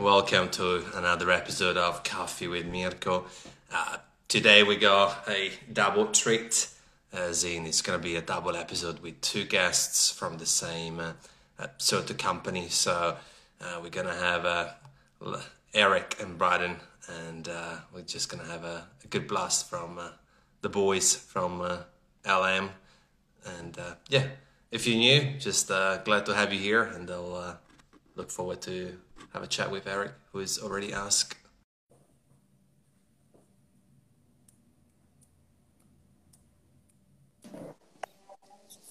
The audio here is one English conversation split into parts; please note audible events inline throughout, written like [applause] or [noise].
welcome to another episode of Coffee with Mirko. Uh, today we got a double treat, as in it's going to be a double episode with two guests from the same uh, uh, Soto company. So uh, we're going to have uh, Eric and Braden, and uh, we're just going to have a, a, good blast from uh, the boys from LM. And yeah, if you're new, just glad to have you here, and I'll look forward to have a chat with Eric, who is already asked.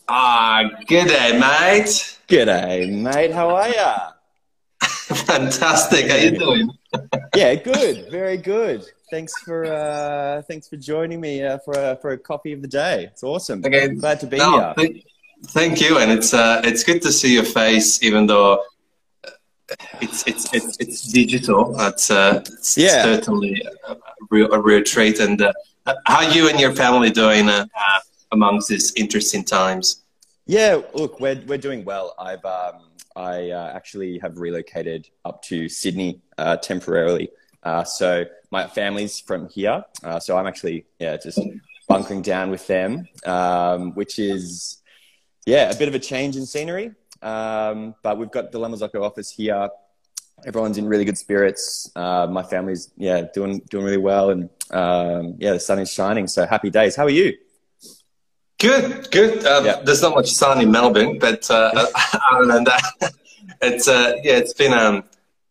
Ah, good day, mate. Good day, mate. How are ya? [laughs] Fantastic. How you doing? [laughs] yeah, good. Very good. Thanks for uh, thanks for joining me uh, for a, for a coffee of the day. It's awesome. Okay. Glad to be no, here. Thank, thank you, and it's uh, it's good to see your face, even though it's it's it's, it's digital. That's uh, it's yeah. certainly a real, a real trait. And uh, how you and your family doing uh, amongst these interesting times? Yeah, look, we're we're doing well. I've um, I uh, actually have relocated up to Sydney uh, temporarily. Uh, so my family's from here. so I'm actually yeah just bunkering down with them, um, which is yeah a bit of a change in scenery. Um, but we've got the La office here. Everyone's in really good spirits. Uh, my family's yeah doing doing really well, and um, yeah, the sun is shining. So happy days. How are you? Good, good. Um, yeah. There's not much sun in Melbourne, but uh, [laughs] other than that, [laughs] it's uh, yeah, it's been um,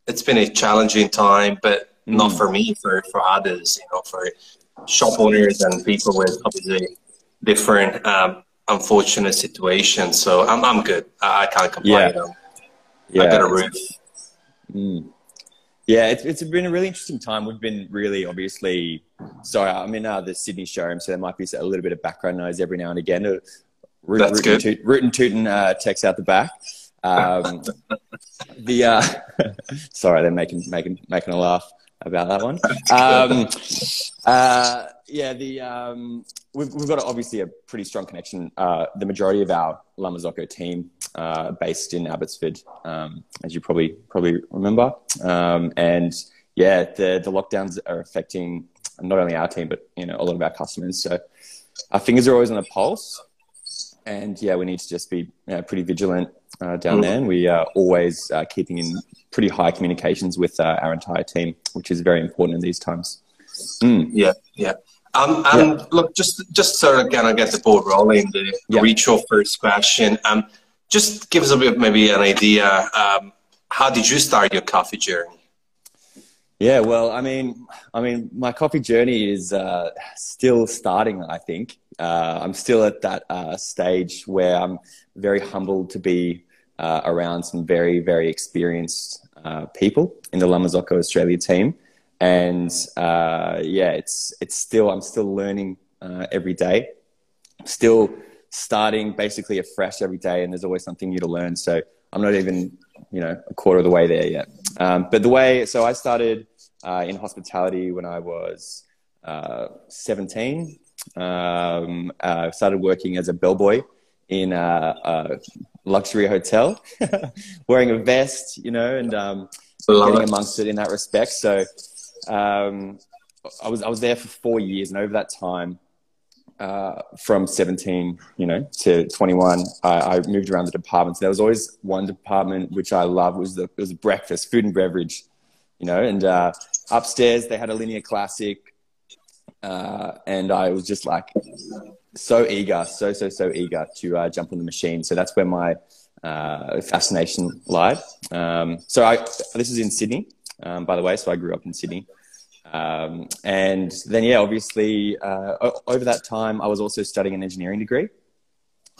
it's been a challenging time, but mm. not for me, for for others, you know, for shop owners and people with obviously different um, unfortunate situation. So I'm I'm good. I, I can't complain. Yeah. yeah. I got a roof. Mm. Yeah, it's, it's been a really interesting time. We've been really obviously, sorry, I'm in uh, the Sydney showroom, so there might be a little bit of background noise every now and again. Uh, root, That's root good. And root and tootin' uh, text out the back. Um, [laughs] the uh, [laughs] sorry, they're making making making a laugh about that one. Um, uh, yeah, the um, we've, we've got obviously a pretty strong connection. Uh, the majority of our La Marzocco team uh, based in Abbotsford, um, as you probably probably remember. Um, and yeah, the the lockdowns are affecting not only our team but you know a lot of our customers. So our fingers are always on the pulse, and yeah, we need to just be you know, pretty vigilant uh, down there. And we are always uh, keeping in pretty high communications with uh, our entire team, which is very important in these times. Mm. Yeah, yeah. Um, um, yeah. Look, just just sort of kind of get the ball rolling. The yeah. reach your first question. Um, just give us a bit, maybe an idea. Um, how did you start your coffee journey? Yeah, well, I mean, I mean, my coffee journey is uh, still starting. I think uh, I'm still at that uh, stage where I'm very humbled to be uh, around some very, very experienced uh, people in the La Marzocco Australia team and uh, yeah, it's it's still I'm still learning uh, every day, still starting basically afresh every day, and there's always something new to learn. So I'm not even you know a quarter of the way there yet. Um, but the way so I started uh, in hospitality when I was uh, 17. Um, uh, started working as a bellboy in a, a luxury hotel, [laughs] wearing a vest, you know, and um, getting amongst it in that respect. So um, I was I was there for four years, and over that time, uh, from 17, you know, to 21, I, I, moved around the departments. There was always one department which I loved was the it was breakfast, food and beverage, you know. And uh, upstairs they had a Linea Classic, uh, and I was just like so eager, so so so eager to uh, jump on the machine. So that's where my uh, fascination lied. Um, so I this is in Sydney, um, by the way. So I grew up in Sydney. Um, and then, yeah, obviously, uh, over that time, I was also studying an engineering degree.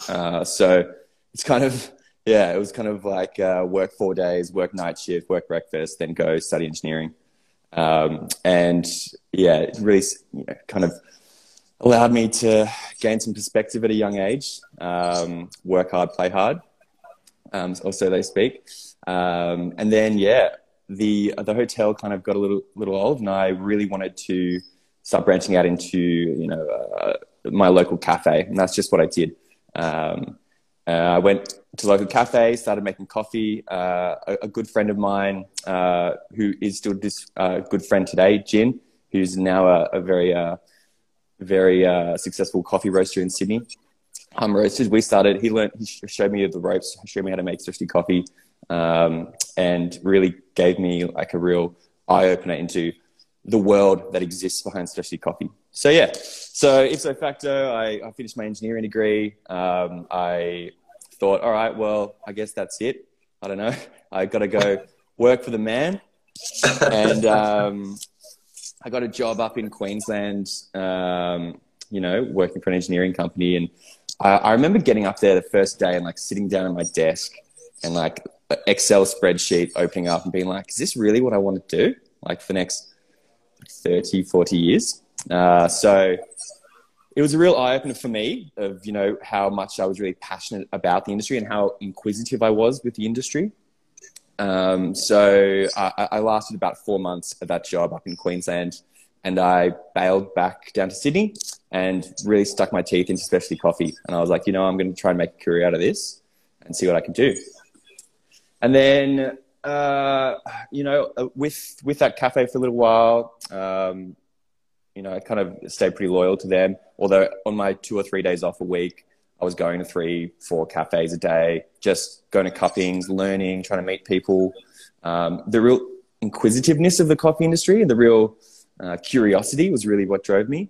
Uh, so it's kind of, yeah, it was kind of like uh, work four days, work night shift, work breakfast, then go study engineering. Um, and yeah, it really you know, kind of allowed me to gain some perspective at a young age, um, work hard, play hard, um, also they speak. Um, and then, yeah, the the hotel kind of got a little little old, and I really wanted to start branching out into you know uh, my local cafe, and that's just what I did. Um, Uh, I went to local cafe, started making coffee. Uh, a, a, good friend of mine, uh, who is still this uh, good friend today, Jin, who's now a, a very, uh, very successful coffee roaster in Sydney. Um, roasters. We started. He learned. He showed me the ropes. Showed me how to make specialty coffee, um, and really gave me like a real eye opener into the world that exists behind specialty coffee. So yeah, so ipso facto, I, I finished my engineering degree. Um, I thought, all right, well, I guess that's it. I don't know. I got to go work for the man, and um, I got a job up in Queensland. Um, you know, working for an engineering company, and I, I remember getting up there the first day and like sitting down at my desk and like Excel spreadsheet opening up and being like, is this really what I want to do? Like for next 30, 40 years. Uh, so it was a real eye opener for me of, you know, how much I was really passionate about the industry and how inquisitive I was with the industry. Um, so I, I, lasted about four months at that job up in Queensland and I bailed back down to Sydney and really stuck my teeth into specialty coffee. And I was like, you know, I'm going to try and make a career out of this and see what I can do. And then uh, you know, uh, with with that cafe for a little while, um, you know, I kind of stayed pretty loyal to them. Although on my two or three days off a week, I was going to three, four cafes a day, just going to cuppings, learning, trying to meet people. Um, the real inquisitiveness of the coffee industry and the real uh, curiosity was really what drove me.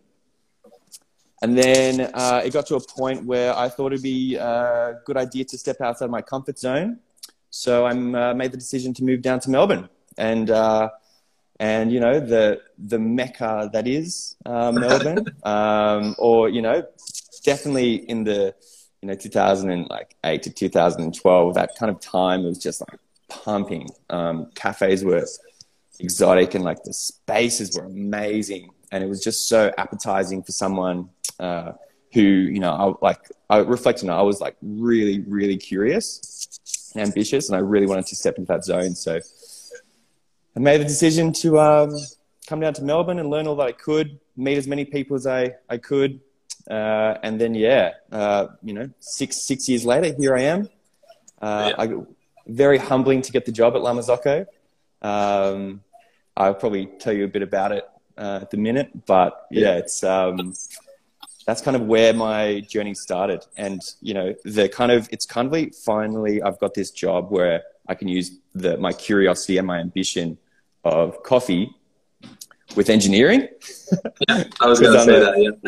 And then uh, it got to a point where I thought it'd be a good idea to step outside my comfort zone so I uh, made the decision to move down to Melbourne, and uh, and you know the the mecca that is uh, Melbourne, [laughs] um, or you know definitely in the you know 2008 to 2012, that kind of time was just like pumping. Um, cafes were exotic, and like the spaces were amazing, and it was just so appetizing for someone. Uh, who you know I like I reflect on it, I was like really really curious ambitious and I really wanted to step into that zone. So I made the decision to um, come down to Melbourne and learn all that I could, meet as many people as I, I could. Uh, and then, yeah, uh, you know, six, six years later, here I am. Uh, yeah. I, very humbling to get the job at La Marzocco. Um, I'll probably tell you a bit about it uh, at the minute, but yeah, it's, um, that's kind of where my journey started. And, you know, the kind of, it's kind of like finally I've got this job where I can use the, my curiosity and my ambition of coffee with engineering. Yeah, I was going to say that,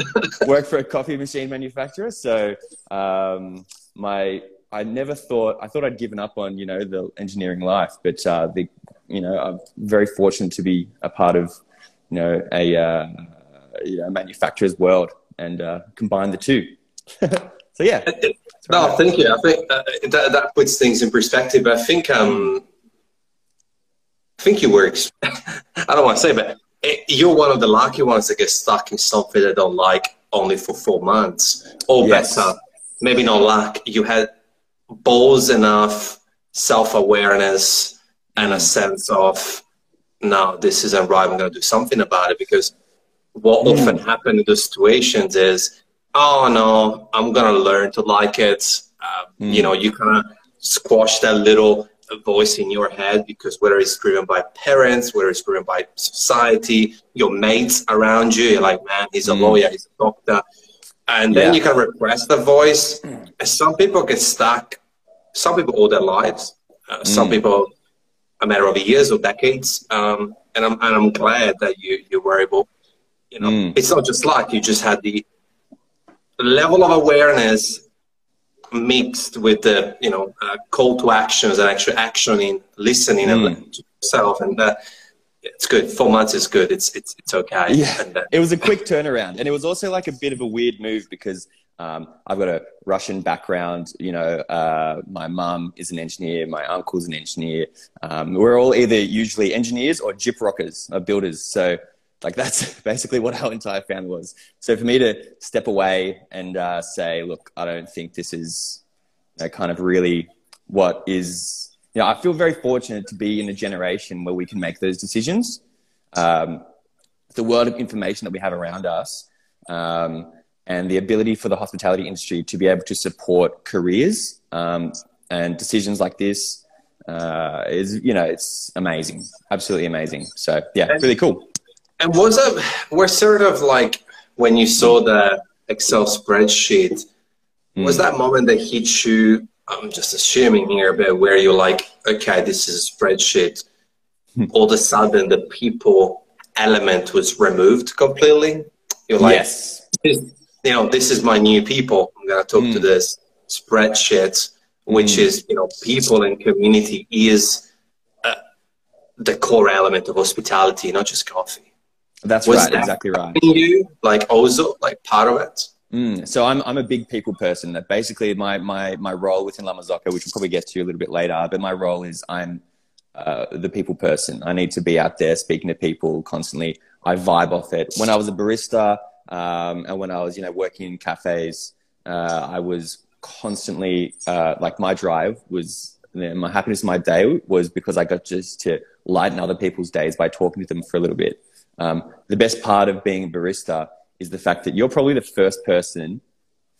yeah. [laughs] work for a coffee machine manufacturer. So, um, my, I never thought, I thought I'd given up on, you know, the engineering life, but, uh, the, you know, I'm very fortunate to be a part of, you know, a, uh, you know, manufacturer's world and uh, combine the two. [laughs] so yeah. No, thank you. I think uh, that, that puts things in perspective. I think um, I think you were. [laughs] I don't want to say, but you're one of the lucky ones that get stuck in something they don't like only for four months. Or yes. better, maybe not luck. You had balls enough, self awareness, and a mm. sense of, no, this isn't right. I'm going to do something about it because what mm. often happens in those situations is, oh no, I'm gonna learn to like it. Uh, mm. You know, you kind of squash that little voice in your head because whether it's driven by parents, whether it's driven by society, your mates around you, you're like, man, he's a mm. lawyer, he's a doctor. And then yeah. you can repress the voice. And some people get stuck. Some people all their lives. Uh, some mm. people a matter of years or decades. Um, and I'm and I'm glad that you you were able you know, mm. it's not just luck. You just had the level of awareness mixed with the you know uh, call to actions and actually actioning, listening, mm. and to yourself, and uh, it's good. Four months is good. It's it's it's okay. Yeah, and, uh, it was a quick turnaround, and it was also like a bit of a weird move because. Um, I've got a Russian background. You know, uh, my mum is an engineer. My uncle's an engineer. Um, we're all either usually engineers or gyprockers, or builders. So like that's [laughs] basically what our entire family was. So for me to step away and uh, say, look, I don't think this is you know, kind of really what is, you know, I feel very fortunate to be in a generation where we can make those decisions. Um, the world of information that we have around us, um, and the ability for the hospitality industry to be able to support careers um, and decisions like this uh, is, you know, it's amazing, absolutely amazing. So yeah, really cool. And was it, was sort of like when you saw the Excel spreadsheet, mm. was that moment that hit you? I'm just assuming here, but where you're like, okay, this is a spreadsheet. Hmm. All of a sudden, the people element was removed completely. You're like, yes. you know, this is my new people. I'm gonna talk mm. to hmm. this spreadsheet, which mm. is, you know, people and community is uh, the core element of hospitality, not just coffee. That's was right, that exactly right. You like also like part of it. Mm, so I'm, I'm a big people person. That basically my, my, my role within La Marzocco, which we'll probably get to a little bit later, but my role is I'm uh, the people person. I need to be out there speaking to people constantly. I vibe off it. When I was a barista um, and when I was, you know, working in cafes, uh, I was constantly uh, like my drive was my happiness. My day was because I got just to lighten other people's days by talking to them for a little bit. Um, the best part of being a barista is the fact that you're probably the first person,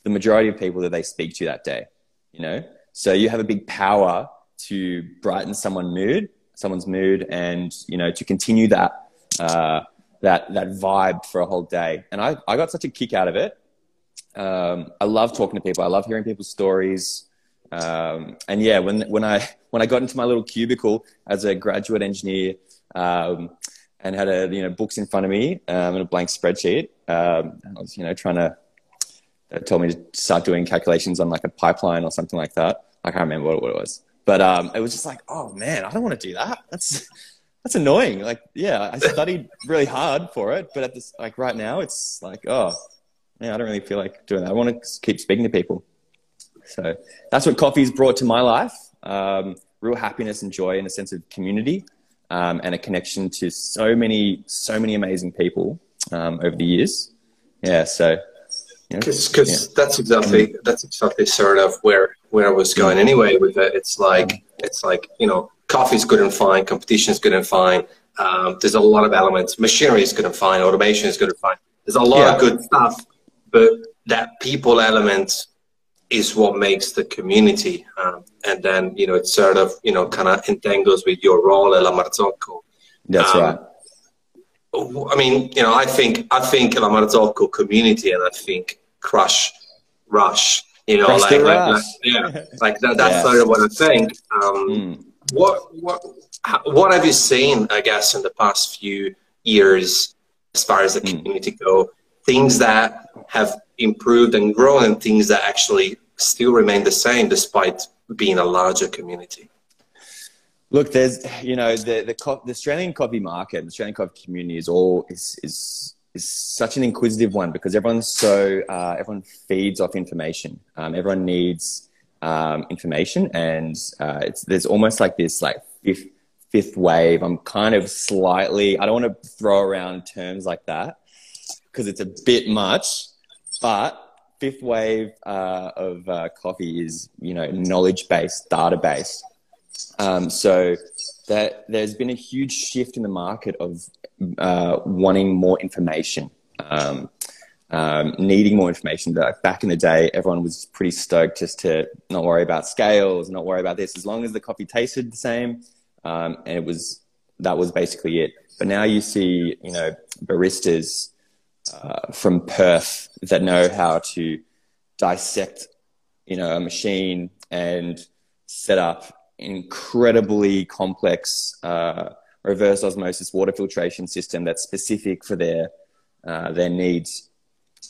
the majority of people that they speak to that day. You know, so you have a big power to brighten someone's mood, someone's mood, and you know to continue that uh, that that vibe for a whole day. And I I got such a kick out of it. Um, I love talking to people. I love hearing people's stories. Um, and yeah, when when I when I got into my little cubicle as a graduate engineer um, and had a you know books in front of me um, and a blank spreadsheet, um, I was you know trying to. It told me to start doing calculations on like a pipeline or something like that. I can't remember what, what it was. But um, it was just like, oh man, I don't want to do that. That's [laughs] that's annoying. Like, yeah, I studied really hard for it, but at this, like right now, it's like, oh, yeah, I don't really feel like doing that. I want to keep speaking to people. So that's what coffee's brought to my life. Um, real happiness and joy and a sense of community um, and a connection to so many, so many amazing people um, over the years. Yeah, so because yeah. that's exactly that's exactly sort of where where I was going anyway with it. It's like it's like you know, coffee is good and fine, competition is good and fine. Um, there's a lot of elements. Machinery is good and fine. Automation is good and fine. There's a lot yeah. of good stuff, but that people element is what makes the community. Um, and then you know, it sort of you know kind of entangles with your role at La Marzocco. That's um, right. I mean, you know, I think I think La Marzocco community, and I think Crush Rush you know, like, like, like, yeah, [laughs] like that, that's yeah. sort of what I think. Um, mm. What what what have you seen? I guess in the past few years, as far as the mm. community go, things that have improved and grown, and things that actually still remain the same despite being a larger community. Look, there's you know the the, the Australian coffee market, the Australian coffee community is all is is is such an inquisitive one because everyone's so uh, everyone feeds off information. Um, everyone needs um, information, and uh, it's there's almost like this like fifth fifth wave. I'm kind of slightly. I don't want to throw around terms like that because it's a bit much, but fifth wave uh, of uh, coffee is you know knowledge based, data based. Um, so that there's been a huge shift in the market of uh, wanting more information, um, um, needing more information. Back in the day, everyone was pretty stoked just to not worry about scales, not worry about this, as long as the coffee tasted the same, um, and it was that was basically it. But now you see, you know, baristas uh, from Perth that know how to dissect, you know, a machine and set up incredibly complex uh, reverse osmosis water filtration system that's specific for their uh, their needs.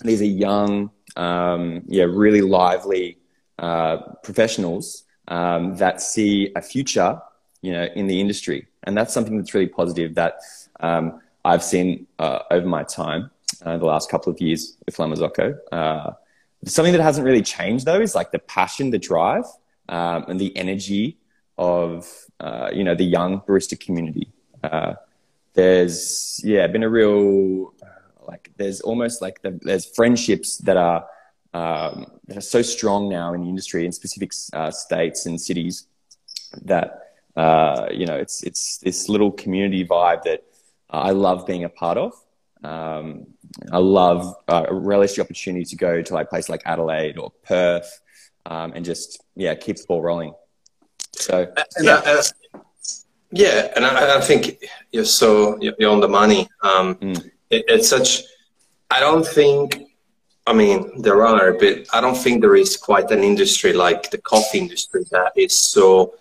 These are young, um, yeah, really lively uh, professionals um, that see a future, you know, in the industry, and that's something that's really positive that um, I've seen uh, over my time, uh, the last couple of years with La Marzocco. Uh, something that hasn't really changed though is like the passion, the drive, um, and the energy of uh, you know the young barista community. Uh, there's yeah been a real like there's almost like the, there's friendships that are um, that are so strong now in the industry in specific uh, states and cities that uh, you know it's it's this little community vibe that I love being a part of. Um, I love, uh, relish the opportunity to go to like places like Adelaide or Perth, um, and just yeah, keep the ball rolling. So yeah. I, uh, yeah, and I, I, think you're so you're on the money. Um, mm. it, it's such. I don't think. I mean, there are, but I don't think there is quite an industry like the coffee industry that is so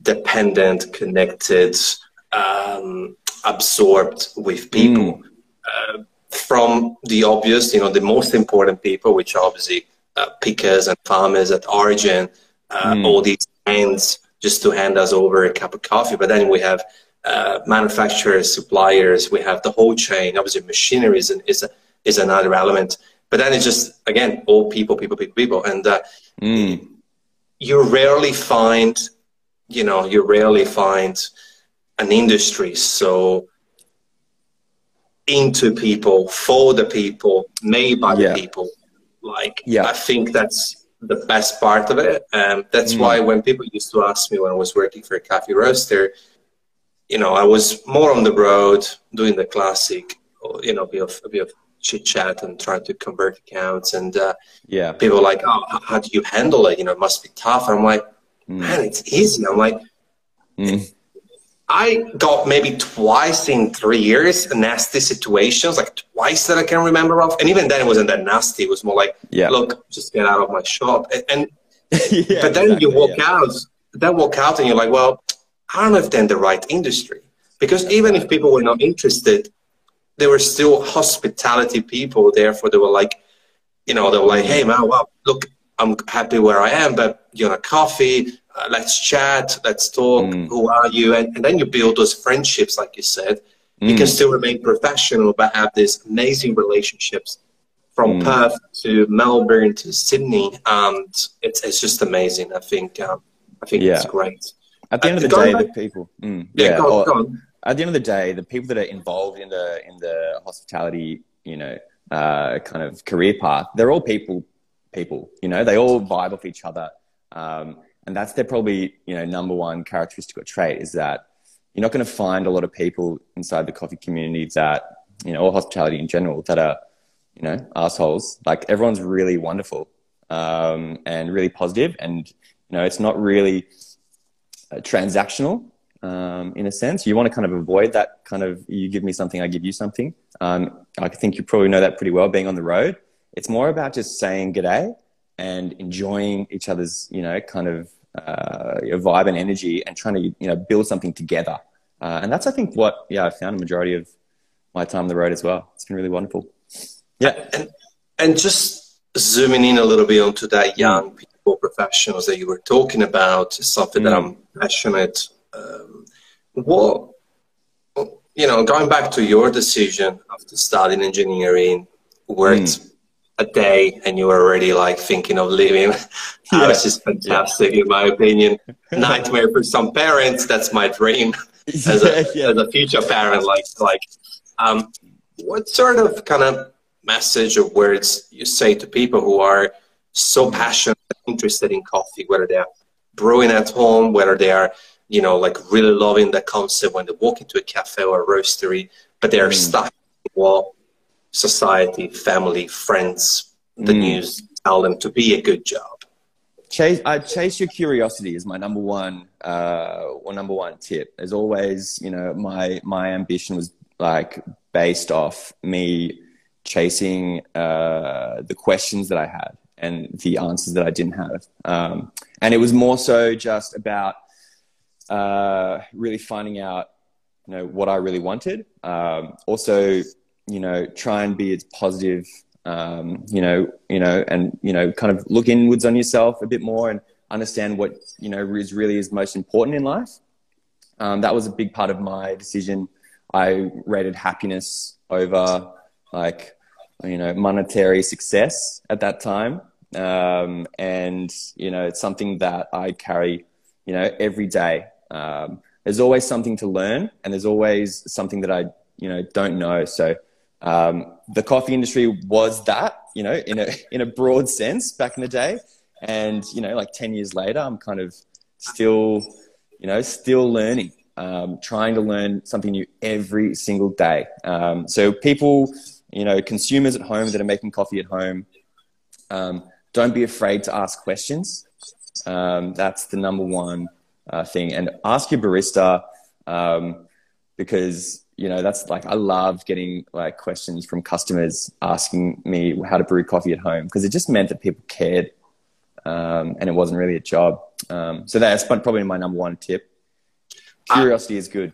dependent, connected, um, absorbed with people. Mm. Uh, from the obvious, you know, the most important people, which are obviously uh, pickers and farmers at origin, uh, mm. all these hands just to hand us over a cup of coffee. But then we have uh, manufacturers, suppliers, we have the whole chain. Obviously, machinery is, an, is, a, is another element. But then it's just, again, all people, people, people, people. And uh, mm. you rarely find, you know, you rarely find an industry so into people, for the people, made by yeah. the people. Like, yeah. I think that's the best part of it. Um, that's mm. why when people used to ask me when I was working for a coffee roaster, you know, I was more on the road doing the classic, you know, a bit of, a bit of chit chat and trying to convert accounts. And uh, yeah, people like, oh, how, how, do you handle it? You know, it must be tough. I'm like, mm. man, it's easy. I'm like, mm. I got maybe twice in three years nasty situations, like twice that I can remember of. And even then, it wasn't that nasty. It was more like, yeah. look, just get out of my shop. And, and [laughs] yeah, but then exactly, you walk yeah. out, then walk out, and you're like, well, I don't know if they're in the right industry because even if people were not interested, there were still hospitality people. Therefore, they were like, you know, they were like, hey man, well, look, I'm happy where I am, but you know, coffee let's chat, let's talk, mm. who are you? And, and, then you build those friendships, like you said. Mm. You can still remain professional, but have these amazing relationships from mm. Perth to Melbourne to Sydney. And it's, it's just amazing. I think, um, I think yeah. it's great. At the end uh, of the day, back, the people, mm, yeah, yeah go, go on. at the end of the day, the people that are involved in the, in the hospitality, you know, uh, kind of career path, they're all people, people, you know, they all vibe off each other. Um, and that's their probably you know number one characteristic or trait is that you're not going to find a lot of people inside the coffee community that you know or hospitality in general that are you know assholes. Like everyone's really wonderful um, and really positive and you know it's not really uh, transactional um, in a sense. You want to kind of avoid that kind of you give me something i give you something. Um, i think you probably know that pretty well being on the road. It's more about just saying g'day and enjoying each other's you know kind of uh, your vibe and energy and trying to you know build something together. Uh, and that's I think what yeah I found a majority of my time on the road as well. It's been really wonderful. Yeah, and, and just zooming in a little bit onto that young people professionals that you were talking about, something mm. that I'm passionate. Um, what you know, going back to your decision after studying engineering, where mm a day and you were already like thinking of leaving. [laughs] yeah. This is fantastic, in my opinion. Nightmare for some parents. That's my dream [laughs] as a, yeah. as a future parent. Like, like, um, what sort of kind of message or words you say to people who are so passionate, interested in coffee, whether they're brewing at home, whether they are, you know, like really loving the concept when they walk into a cafe or a roastery, but they're mm. stuck. Well, society, family, friends, the mm. news tell them to be a good job. Chase, uh, chase your curiosity is my number one uh, or number one tip. As always, you know, my my ambition was like based off me chasing uh, the questions that I had and the answers that I didn't have, um, and it was more so just about uh, really finding out, you know, what I really wanted. Um, also, you know, try and be as positive, um, you know, you know, and you know, kind of look inwards on yourself a bit more and understand what you know is really is most important in life. Um, that was a big part of my decision. I rated happiness over like you know monetary success at that time, um, and you know it's something that I carry you know every day. Um, there's always something to learn, and there's always something that I you know don't know. So um, the coffee industry was that, you know, in a [laughs] in a broad sense back in the day, and you know, like ten years later, I'm kind of still, you know, still learning. um, trying to learn something new every single day. Um, so people, you know, consumers at home that are making coffee at home, um, don't be afraid to ask questions. Um, that's the number one uh, thing, and ask your barista um, because you know that's like I love getting like questions from customers asking me how to brew coffee at home because it just meant that people cared um, and it wasn't really a job. Um, so that's probably my number one tip. Curiosity is good.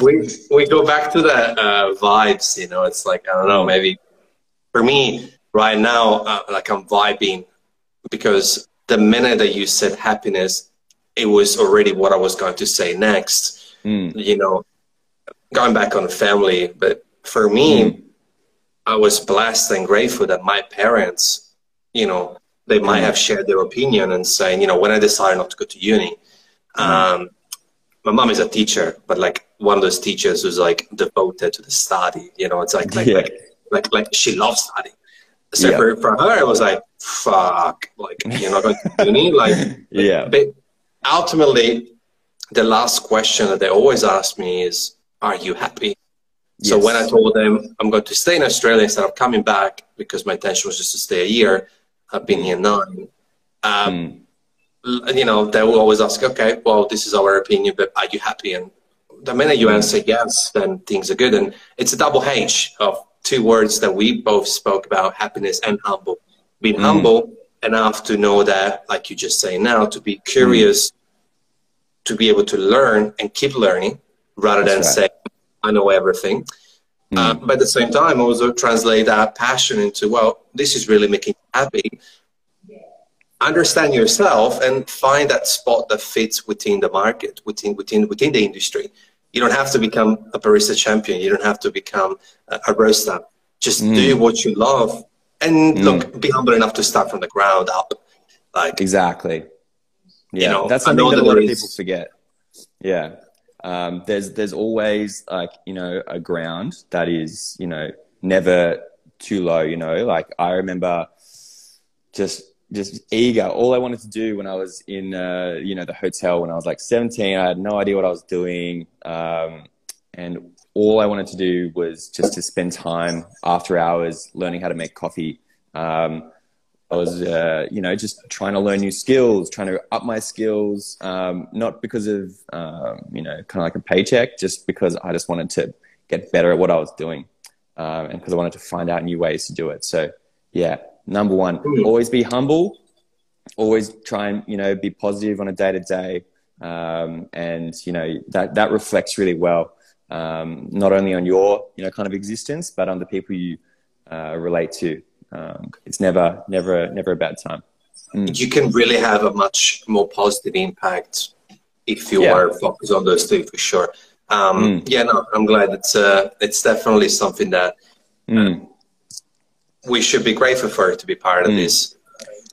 We we go back to the uh, vibes. You know, it's like I don't know. Maybe for me right now, uh, like I'm vibing because the minute that you said happiness, it was already what I was going to say next. Mm. You know, going back on family, but for me, mm. I was blessed and grateful that my parents, you know, they might have shared their opinion and saying, you know, when I decided not to go to uni, mm. um, my mom is a teacher, but like one of those teachers who's like devoted to the study. You know, it's like like yeah. like, like, like she loves studying. So yeah. for, for her, it was like, fuck, like you're not going to uni, [laughs] like yeah. But ultimately, the last question that they always ask me is, "Are you happy?" Yes. So when I told them I'm going to stay in Australia instead of coming back because my intention was just to stay a year, I've been here nine. Um, mm. You know, they will always ask, okay, well, this is our opinion, but are you happy? And the minute you answer yes, then things are good. And it's a double H of two words that we both spoke about happiness and humble. Being mm. humble enough to know that, like you just say now, to be curious, mm. to be able to learn and keep learning rather That's than right. say, I know everything. Mm. Uh, but at the same time, also translate that passion into, well, this is really making me happy. Understand yourself and find that spot that fits within the market, within within within the industry. You don't have to become a barista champion. You don't have to become a, a roaster. Just mm. do what you love, and mm. look, be humble enough to start from the ground up. Like exactly. Yeah, you know, that's something that a lot of people forget. Yeah, um, there's there's always like you know a ground that is you know never too low. You know, like I remember just just eager. All I wanted to do when I was in uh, you know the hotel when I was like 17, I had no idea what I was doing, um, and all I wanted to do was just to spend time after hours learning how to make coffee. Um, I was, uh, you know, just trying to learn new skills, trying to up my skills, um, not because of, um, you know, kind of like a paycheck, just because I just wanted to get better at what I was doing, um, and because I wanted to find out new ways to do it. So, yeah, number one, always be humble, always try and you know be positive on a day to day, and you know that that reflects really well, um, not only on your you know kind of existence, but on the people you uh, relate to um, it's never, never, never a bad time. Mm. You can really have a much more positive impact if you yeah. are focused on those two for sure. Um, mm. Yeah, no, I'm glad it's uh, it's definitely something that mm. we should be grateful for to be part of mm. this,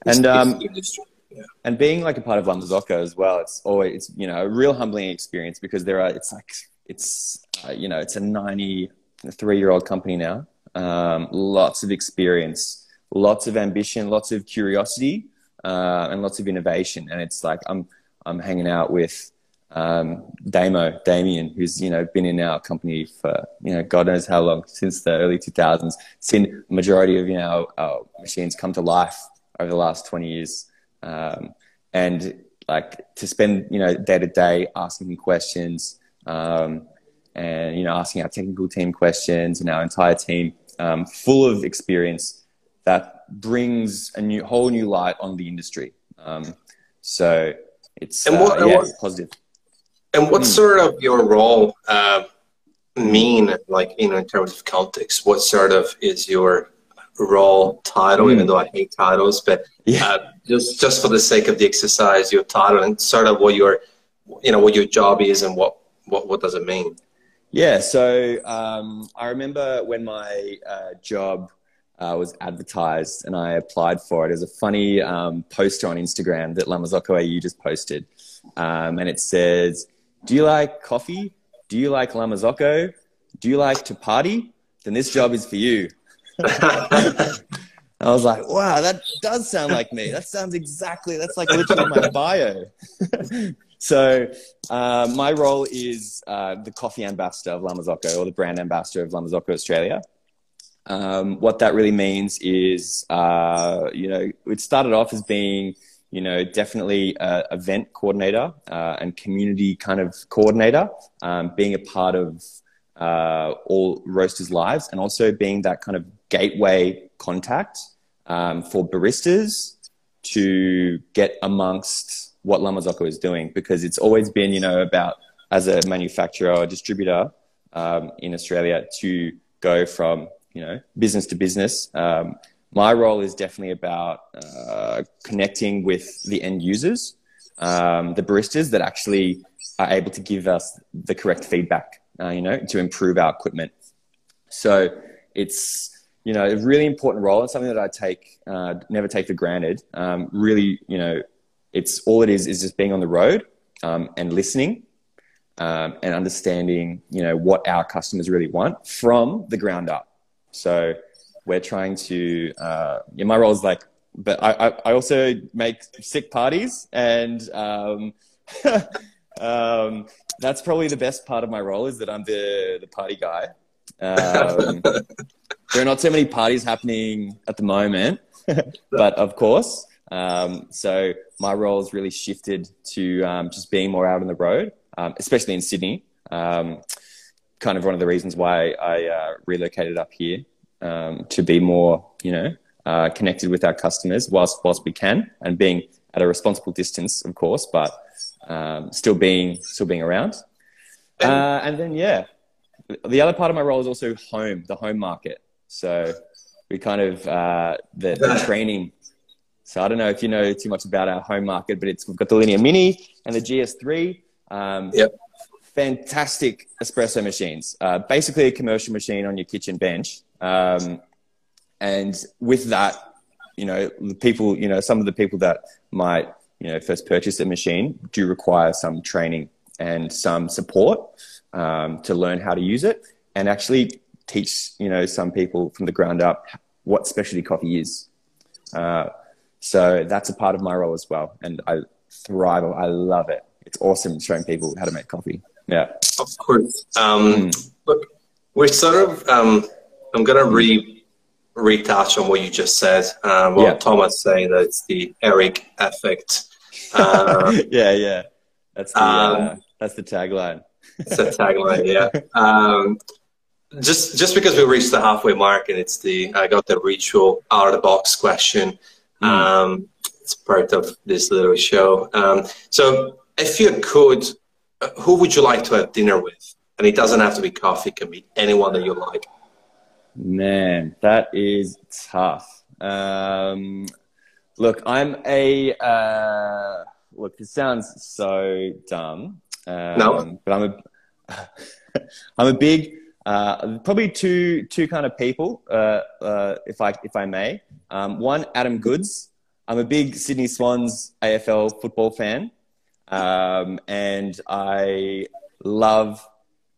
this, and um, industry. Yeah. And being like a part of La Marzocco as well, it's always it's you know a real humbling experience because there are it's like it's uh, you know it's a 93 year old company now, um, lots of experience, lots of ambition, lots of curiosity, uh, and lots of innovation. And it's like I'm I'm hanging out with um, Damo Damien, who's you know been in our company for you know God knows how long since the early 2000s. Seen majority of you know our, our machines come to life over the last 20 years, um, and like to spend you know day to day asking questions. Um, and you know asking our technical team questions and our entire team um, full of experience that brings a new whole new light on the industry. Um, so it's and what, uh, yeah, what, positive. And what mm. sort of your role uh, mean, like you know, in terms of context? What sort of is your role title? Mm. Even though I hate titles, but yeah. uh, just just for the sake of the exercise, your title and sort of what your you know what your job is and what what what does it mean? Yeah, so um, I remember when my uh, job uh, was advertised and I applied for it. It was a funny um, poster on Instagram that La Marzocco AU just posted. Um, and it says, Do you like coffee? Do you like La Marzocco? Do you like to party? Then this job is for you. [laughs] I was like, wow, that does sound like me. That sounds exactly, that's like literally my bio. [laughs] so uh, my role is uh, the coffee ambassador of La Marzocco or the brand ambassador of La Marzocco Australia. Um, what that really means is, uh, you know, it started off as being, you know, definitely a event coordinator uh, and community kind of coordinator, um, being a part of uh, all roasters' lives, and also being that kind of gateway contact um, for baristas to get amongst what La Marzocco is doing, because it's always been, you know, about as a manufacturer or distributor um, in Australia to go from you know, business to business. Um, my role is definitely about uh, connecting with the end users, um, the baristas that actually are able to give us the correct feedback, uh, you know, to improve our equipment. So it's, you know, a really important role and something that I take, uh, never take for granted. Um, really, you know, it's all it is, is just being on the road um, and listening um, and understanding, you know, what our customers really want from the ground up. So we're trying to, uh, yeah, my role is like, but I, I, I also make sick parties and, um, [laughs] um, that's probably the best part of my role is that I'm the, the party guy. Um, [laughs] there are not so many parties happening at the moment, [laughs] but of course, um, so my role has really shifted to um, just being more out on the road, um, especially in Sydney. Um, kind of one of the reasons why I uh, relocated up here um, to be more, you know, uh, connected with our customers whilst whilst we can, and being at a responsible distance, of course, but um, still being still being around. Uh, and then yeah, the other part of my role is also home, the home market. So we kind of uh, the, the training. So I don't know if you know too much about our home market, but it's we've got the Linea Mini and the GS3. Um, yep fantastic espresso machines. Uh, basically, a commercial machine on your kitchen bench. Um, and with that, you know, the people, you know, some of the people that might, you know, first purchase a machine do require some training and some support um, to learn how to use it, and actually teach, you know, some people from the ground up what specialty coffee is. Uh, so that's a part of my role as well, and I thrive. I love it. It's awesome showing people how to make coffee. Yeah. Of course. Um, mm. Look, we're sort of. Um, I'm gonna re retouch on what you just said. Uh, well, yeah. Thomas saying that it's the Eric effect. Uh, [laughs] yeah, yeah. That's the uh, um, that's the tagline. it's a tagline, yeah. Um, just just because we reached the halfway mark and it's the I got the ritual out of the box question. Mm. Um, it's part of this little show. Um, so if you could who would you like to have dinner with? And it doesn't have to be coffee; it can be anyone that you like. Man, that is tough. Um, look, I'm a uh, look. This sounds so dumb. Um, no, but I'm a [laughs] I'm a big uh, probably two two kind of people, uh, uh, if I if I may. Um, one, Adam Goodes. I'm a big Sydney Swans AFL football fan. Um, and I love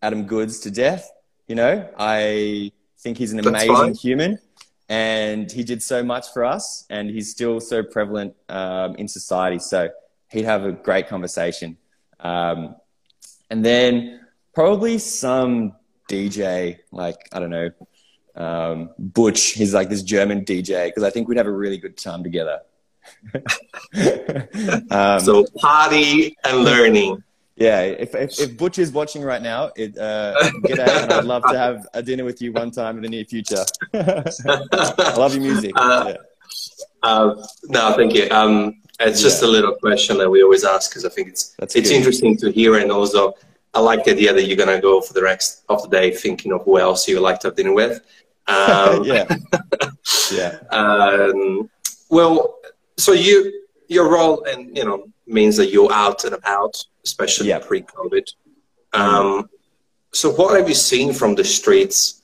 Adam Goodes to death. You know, I think he's an amazing human and he did so much for us and he's still so prevalent um, in society. So he'd have a great conversation. Um, and then probably some DJ, like, I don't know, um, Butch. He's like this German DJ because I think we'd have a really good time together. [laughs] um, so party and learning. Yeah, if, if, if Butch is watching right now, it, uh, g'day, and I'd love to have a dinner with you one time in the near future. [laughs] I love your music. Uh, yeah. uh, no, thank you. Um, it's just yeah. a little question that we always ask because I think it's That's it's good. interesting to hear, and also I like the idea that you're gonna go for the rest of the day thinking of who else you like to have dinner with. Um, [laughs] yeah, [laughs] yeah. Um, well, so you your role and you know means that you're out and about, especially yeah. pre-COVID. Um, so what have you seen from the streets?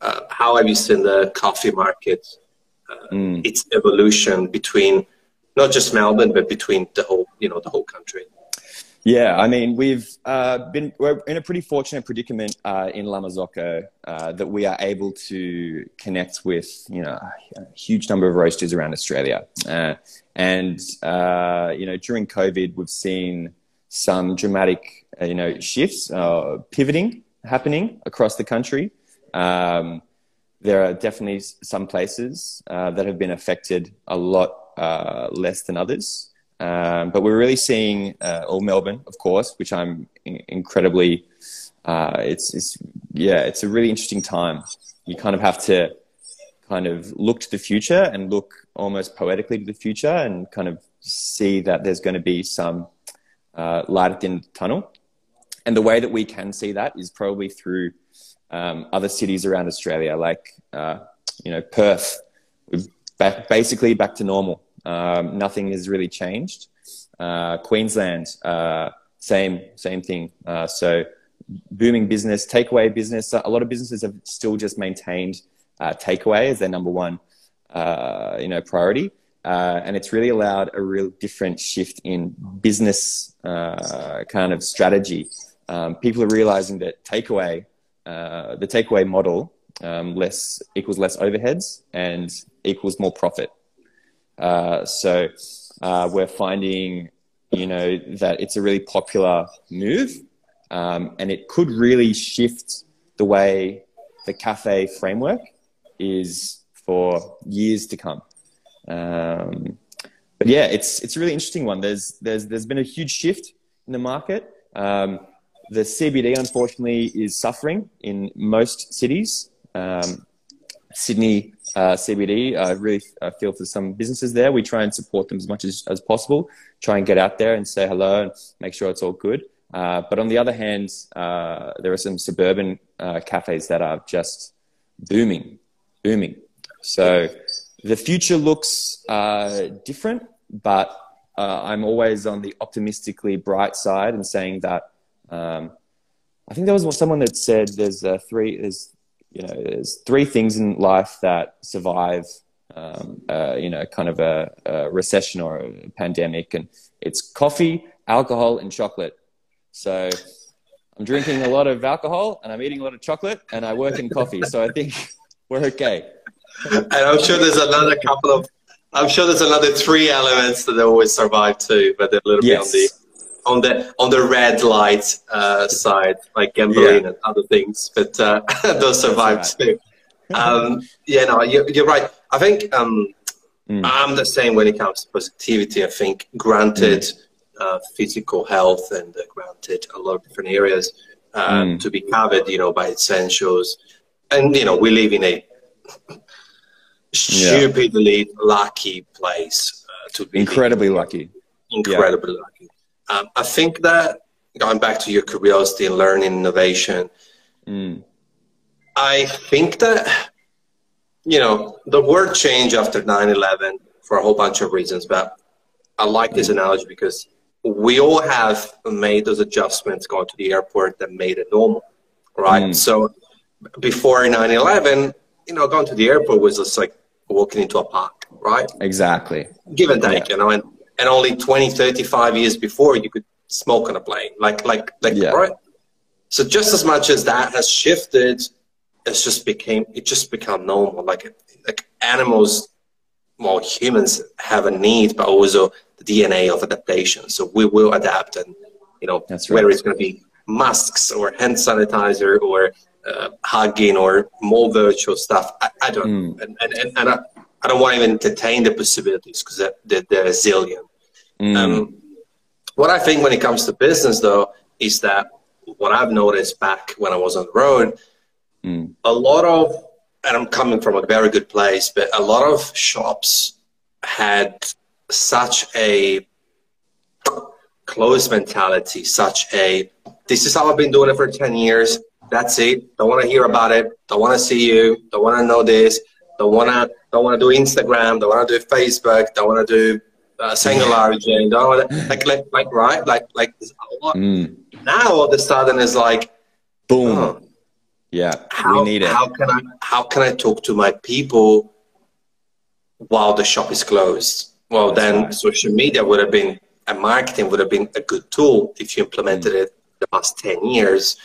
Uh, how have you seen the coffee market, uh, mm. its evolution between not just Melbourne but between the whole you know the whole country? Yeah, I mean, we've uh, been we're in a pretty fortunate predicament uh, in La Marzocco uh, that we are able to connect with you know a huge number of roasters around Australia, uh, and uh, you know during COVID we've seen some dramatic, uh, you know, shifts, pivoting happening across the country. Um, there are definitely some places that have been affected a lot less than others. Um, but we're really seeing, uh, or Melbourne, of course, which I'm in- incredibly, uh, it's, it's, yeah, it's a really interesting time. You kind of have to kind of look to the future and look almost poetically to the future and kind of see that there's going to be some uh, light at the end of the tunnel. And the way that we can see that is probably through um, other cities around Australia, like uh, you know Perth. We're back, basically back to normal. Um, nothing has really changed. Uh, Queensland, uh, same same thing. Uh, so booming business, takeaway business. A lot of businesses have still just maintained uh, takeaway as their number one, uh, you know, priority. Uh, and it's really allowed a real different shift in business kind of strategy. Um, people are realizing that takeaway, the takeaway model, um, less equals less overheads and equals more profit. Uh, so uh, we're finding, you know, that it's a really popular move, um, and it could really shift the way the cafe framework is for years to come. Um, but yeah, it's it's a really interesting one. There's there's there's been a huge shift in the market. Um, the CBD, unfortunately, is suffering in most cities. Um, Sydney uh, CBD, I really feel for some businesses there. We try and support them as much as, as possible. Try and get out there and say hello and make sure it's all good. Uh, but on the other hand, uh, there are some suburban uh, cafes that are just booming, booming. So the future looks uh, different, but uh, I'm always on the optimistically bright side and saying that. Um, I think there was someone that said there's three there's you know there's three things in life that survive um, uh, you know kind of a, a, recession or a pandemic, and it's coffee, alcohol, and chocolate. So I'm drinking a lot of alcohol and I'm eating a lot of chocolate, and I work in coffee, so I think [laughs] we're okay and I'm sure there's another couple of, I'm sure there's another three elements that always survive too, but they're a little yes. bit on the on the on the red light uh, side, like gambling yeah. and other things. But uh, [laughs] those survive right. too. Um, yeah, no, you're, you're, right. I think um, mm. I'm the same when it comes to positivity. I think, granted, mm. uh, physical health and uh, granted a lot of different areas uh, mm. to be covered, you know, by essentials, and you know, we live in a stupidly yeah. lucky place uh, to be incredibly lucky incredibly yeah. lucky um, i think that going back to your curiosity and learning innovation mm. i think that you know the world changed after 9-11 for a whole bunch of reasons but i like this mm. analogy because we all have made those adjustments going to the airport that made it normal right mm. so before 9-11 you know going to the airport was just like walking into a park, right? Exactly. Give and take, yeah. you know, and, and only 20, 35 years before you could smoke on a plane, like, like, like, yeah. right? So just as much as that has shifted, it's just became, it just become normal. Like, like animals, well, humans have a need, but also the DNA of adaptation. So we will adapt and, you know, right. whether it's going to be masks or hand sanitizer or uh, hugging or more virtual stuff. I, I don't mm. and, and, and, and I, I, don't want to even entertain the possibilities because they're, they're, a zillion. Mm. Um, what I think when it comes to business, though, is that what I've noticed back when I was on the road, mm. a lot of, and I'm coming from a very good place, but a lot of shops had such a closed mentality, such a this is how I've been doing it for 10 years. That's it. Don't want to hear about it. Don't want to see you. Don't want to know this. Don't want to. Don't want to do Instagram. Don't want to do Facebook. Don't want to do uh, Singularity. Don't want like like like right like like a lot. Mm. Now all of a sudden it's like, boom. Oh, yeah, how, we need it. How can I how can I talk to my people while the shop is closed? Well, That's then right. social media would have been and marketing would have been a good tool if you implemented mm. it the past 10 years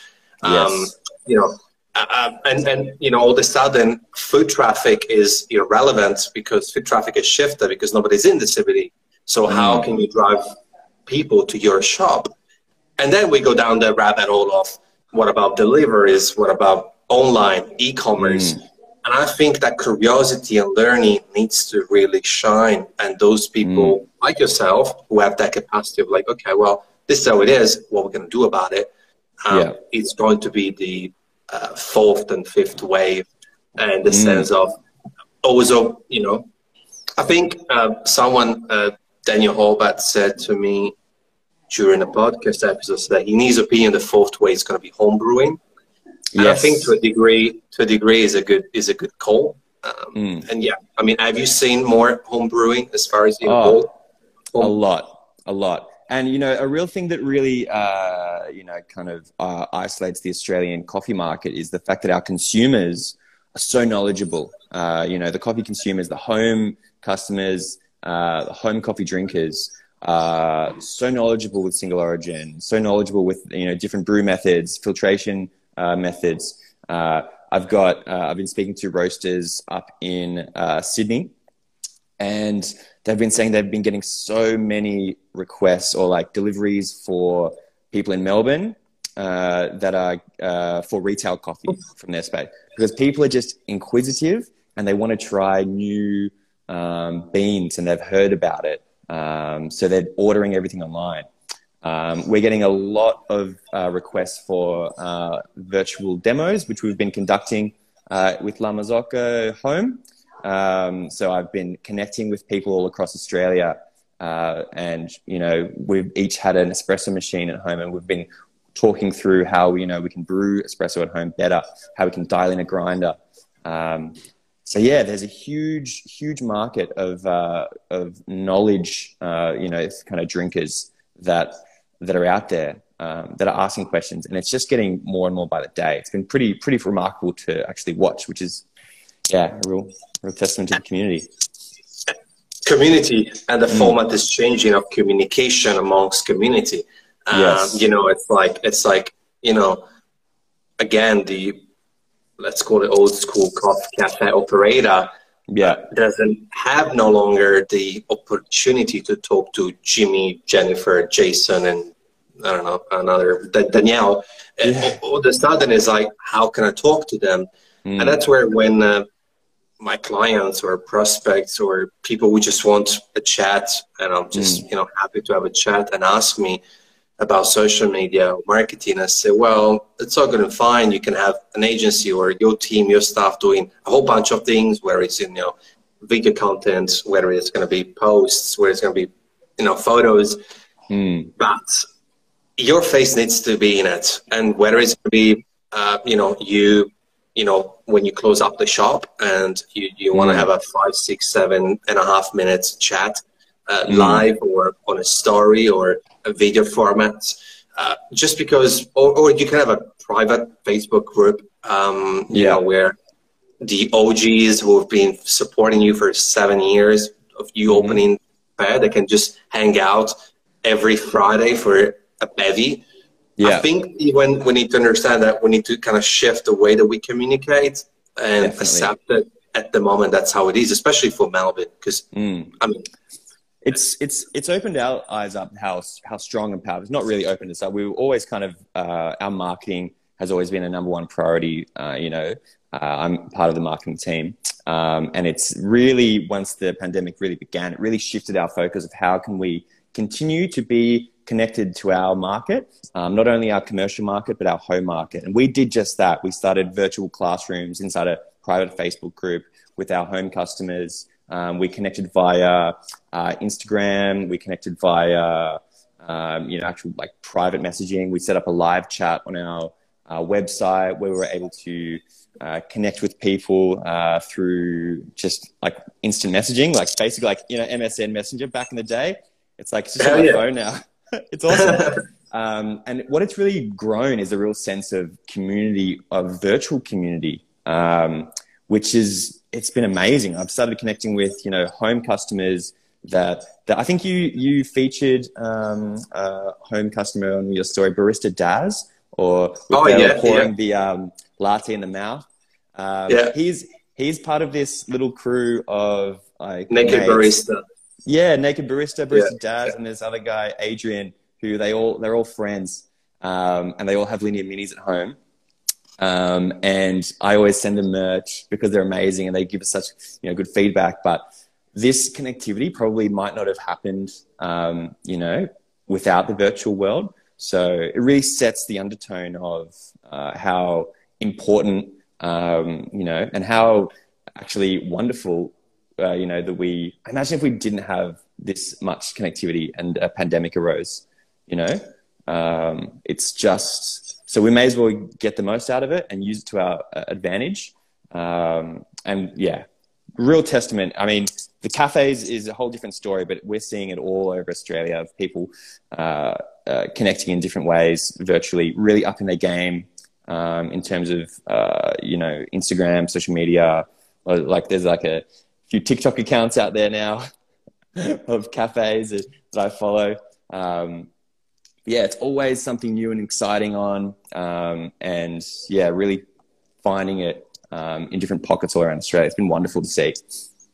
Yes. Um, you know, uh, uh, and and you know, all of a sudden, foot traffic is irrelevant because foot traffic has shifted because nobody's in the CBD. So mm. how can you drive people to your shop? and then we go down the rabbit hole of what about deliveries? What about online e-commerce? Mm. And I think that curiosity and learning needs to really shine. And those people mm. like yourself who have that capacity of like, okay, well, this is how it is. What we're going to do about it um, yeah. is going to be the uh, fourth and fifth wave, and the mm. sense of also, you know, I think uh, someone, uh, Daniel Horvat, said to me during a podcast episode that in his opinion, the fourth way is going to be home brewing. And yes. I think to a degree, to a degree, is a good is a good call. Um, mm. And yeah, I mean, have you seen more home brewing as far as you oh, A lot, a lot. And you know, a real thing that really, uh, you know, kind of uh, isolates the Australian coffee market is the fact that our consumers are so knowledgeable. Uh, you know, the coffee consumers, the home customers, uh, home coffee drinkers, uh, so knowledgeable with single origin, so knowledgeable with you know different brew methods, filtration uh, methods. Uh, I've got uh, I've been speaking to roasters up in uh, Sydney, and they've been saying they've been getting so many requests or like deliveries for people in Melbourne uh, that are uh, for retail coffee from their space because people are just inquisitive and they want to try new um, beans and they've heard about it um, so they're ordering everything online. Um, we're getting a lot of uh, requests for uh, virtual demos, which we've been conducting uh, with La Marzocco Home. Um, so I've been connecting with people all across Australia, uh, and you know we've each had an espresso machine at home, and we've been talking through how you know we can brew espresso at home better, how we can dial in a grinder. Um, so yeah, there's a huge, huge market of uh, of knowledge, uh, you know, kind of drinkers that that are out there um, that are asking questions, and it's just getting more and more by the day. It's been pretty, pretty remarkable to actually watch, which is yeah, a real, real testament to the community. Community and the mm. format is changing of communication amongst community. Um, yes. You know, it's like it's like you know, again the let's call it old school coffee cafe operator yeah doesn't have no longer the opportunity to talk to jimmy jennifer jason and i don't know another danielle yeah. all of a sudden is like how can i talk to them mm. and that's where when uh, my clients or prospects or people who just want a chat and i'm just mm. you know happy to have a chat and ask me about social media or marketing. I say, well, it's all good and fine. You can have an agency or your team, your staff doing a whole bunch of things, where it's in you know video content, whether it's going to be posts, where it's going to be you know photos, mm. but your face needs to be in it, and whether it's going to be uh, you know you you know when you close up the shop and you, you want to mm. have a five six seven and a half minutes chat uh, mm. live or on a story or a video format. Uh, just because, or, or, you can have a private Facebook group, um, you yeah. know, where the OGs who have been supporting you for seven years of you mm-hmm. opening fair, they can just hang out every Friday for a bevy. Yeah. I think when we need to understand that we need to kind of shift the way that we communicate and Definitely. accept that at the moment that's how it is, especially for Melbourne. Because mm. I mean, it's it's it's opened our eyes up how how strong and powerful. It's not really opened us up. We were always kind of uh, our marketing has always been a number one priority. Uh, you know, uh, I'm part of the marketing team, um, and it's really once the pandemic really began, it really shifted our focus of how can we continue to be connected to our market, um, not only our commercial market but our home market. And we did just that. We started virtual classrooms inside a private Facebook group with our home customers. Um, we connected via uh, Instagram. We connected via um, you know actual like private messaging. We set up a live chat on our uh, website where we were able to uh, connect with people uh, through just like instant messaging, like basically like you know MSN Messenger back in the day. It's like it's just on my yeah. phone now. [laughs] it's awesome. [laughs] um, and what it's really grown is a real sense of community, of virtual community, um, which is it's been amazing. I've started connecting with you know home customers that, that I think you you featured um, a home customer on your story, Barista Daz, or oh, yeah, pouring yeah. the um, latte in the mouth. Um, yeah. he's he's part of this little crew of like naked mates. barista. Yeah, naked barista, barista yeah, Daz, and this other guy Adrian, who they all they're all friends. um, and they all have Linea Minis at home. Um, and I always send them merch because they're amazing and they give us such you know good feedback. But this connectivity probably might not have happened, um, you know, without the virtual world. So it really sets the undertone of uh, how important, um, you know, and how actually wonderful, uh, you know, that we imagine if we didn't have this much connectivity and a pandemic arose, you know, um, it's just so we may as well get the most out of it and use it to our uh, advantage. Um, and yeah, real testament. I mean, the cafes is a whole different story, but we're seeing it all over Australia of people uh, uh, connecting in different ways virtually, really up in their game um, in terms of uh, you know Instagram, social media. Like there's like a few TikTok accounts out there now [laughs] of cafes that, that I follow. Um, yeah, it's always something new and exciting on, um, and yeah, really finding it um, in different pockets all around Australia. It's been wonderful to see.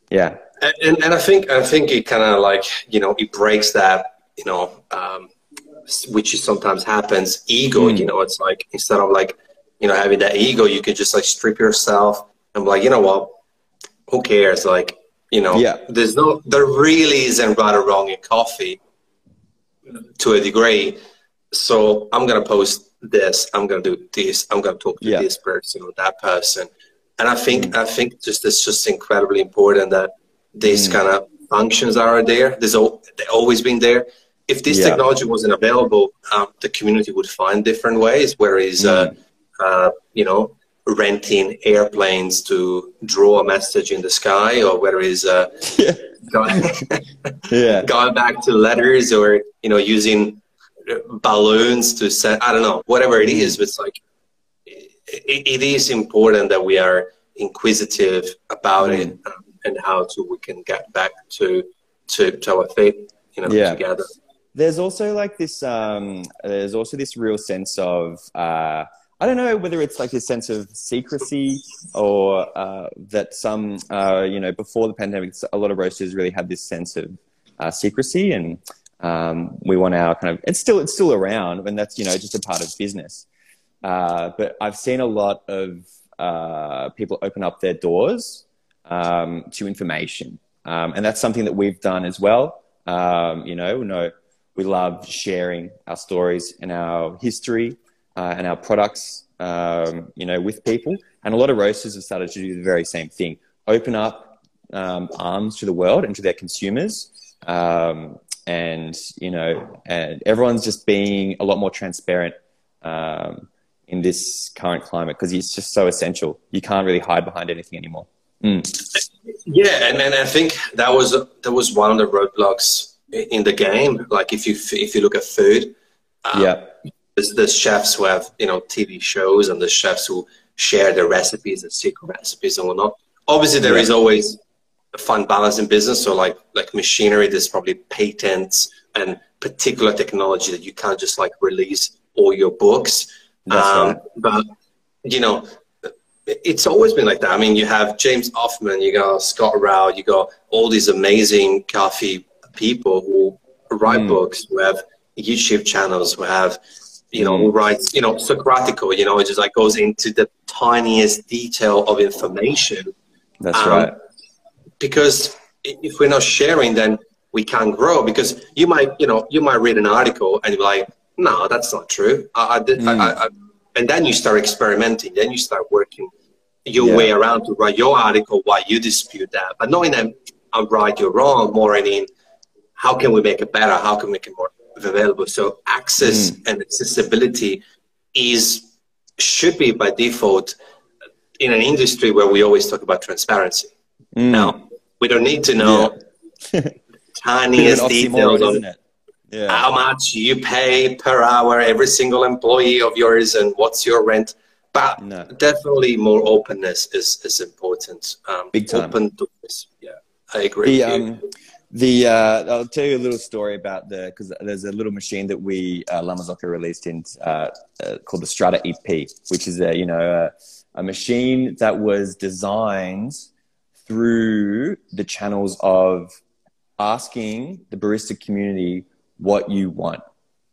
Yeah, and and I think I think it kind of like you know it breaks that you know um, which sometimes happens ego. Mm. You know, it's like instead of like you know having that ego, you could just like strip yourself and be like you know what, who cares? Like you know, yeah. there's no there really isn't right or wrong in coffee to a degree. So I'm gonna post this. I'm gonna do this. I'm gonna talk to yeah. this person or that person. And I think mm. I think just it's just incredibly important that these mm. kind of functions are there. There's they've always been there. If this yeah. technology wasn't available, um, the community would find different ways. Whereas, uh, mm. uh, uh, you know, renting airplanes to draw a message in the sky, or whether it's uh, [laughs] yeah. Going, [laughs] yeah. [laughs] going back to letters, or you know, using balloons to send. I don't know, whatever it is. It's like it, it is important that we are inquisitive about mm. it um, and how to we can get back to to, to our faith, you know, yeah. together. There's also like this. Um, there's also this real sense of. Uh, I don't know whether it's like this sense of secrecy or uh, that some, uh, you know, before the pandemic, a lot of roasters really had this sense of uh, secrecy, and um, we want our kind of. It's still it's still around, and that's you know just a part of business. Uh, but I've seen a lot of uh, people open up their doors um, to information. Um, and that's something that we've done as well. Um, you know, know, we love sharing our stories and our history uh, and our products, um, you know, with people. And a lot of roasters have started to do the very same thing. Open up um, arms to the world and to their consumers. Um, and, you know, and everyone's just being a lot more transparent in this current climate because it's just so essential. You can't really hide behind anything anymore. Mm. Yeah, and, and I think that was that was one of the roadblocks in the game. Like if you if you look at food, um, yeah, there's, there's chefs who have you know TV shows and the chefs who share their recipes and secret recipes and whatnot. Obviously, there yeah. is always a fun balance in business. So like like machinery, there's probably patents and particular technology that you can't just like release all your books. Um, right. But you know, it's always been like that. I mean, you have James Hoffmann, you got Scott Rao, you got all these amazing coffee people who write mm. books, who have YouTube channels, who have, you know, who hmm. writes, you know, Socratico, you know, it just like goes into the tiniest detail of information. That's um, right. Because if we're not sharing, then we can't grow. Because you might, you know, you might read an article and you're like, no, that's not true. I, I, mm. I, I and then you start experimenting then you start working your yeah. way around to write your article why you dispute that but knowing that i'm right you're wrong more in how can we make it better how can we make it more available so access mm. and accessibility is should be by default in an industry where we always talk about transparency mm. now we don't need to know yeah. [laughs] tiniest details on yeah. how much you pay per hour every single employee of yours and what's your rent but no. definitely more openness is is important um, big time open to this yeah i agree the, um, the uh, I'll tell you a little story about the because there's a little machine that we uh, La Marzocco released in uh, uh, called the Strada EP, which is a you know a, a machine that was designed through the channels of asking the barista community what you want.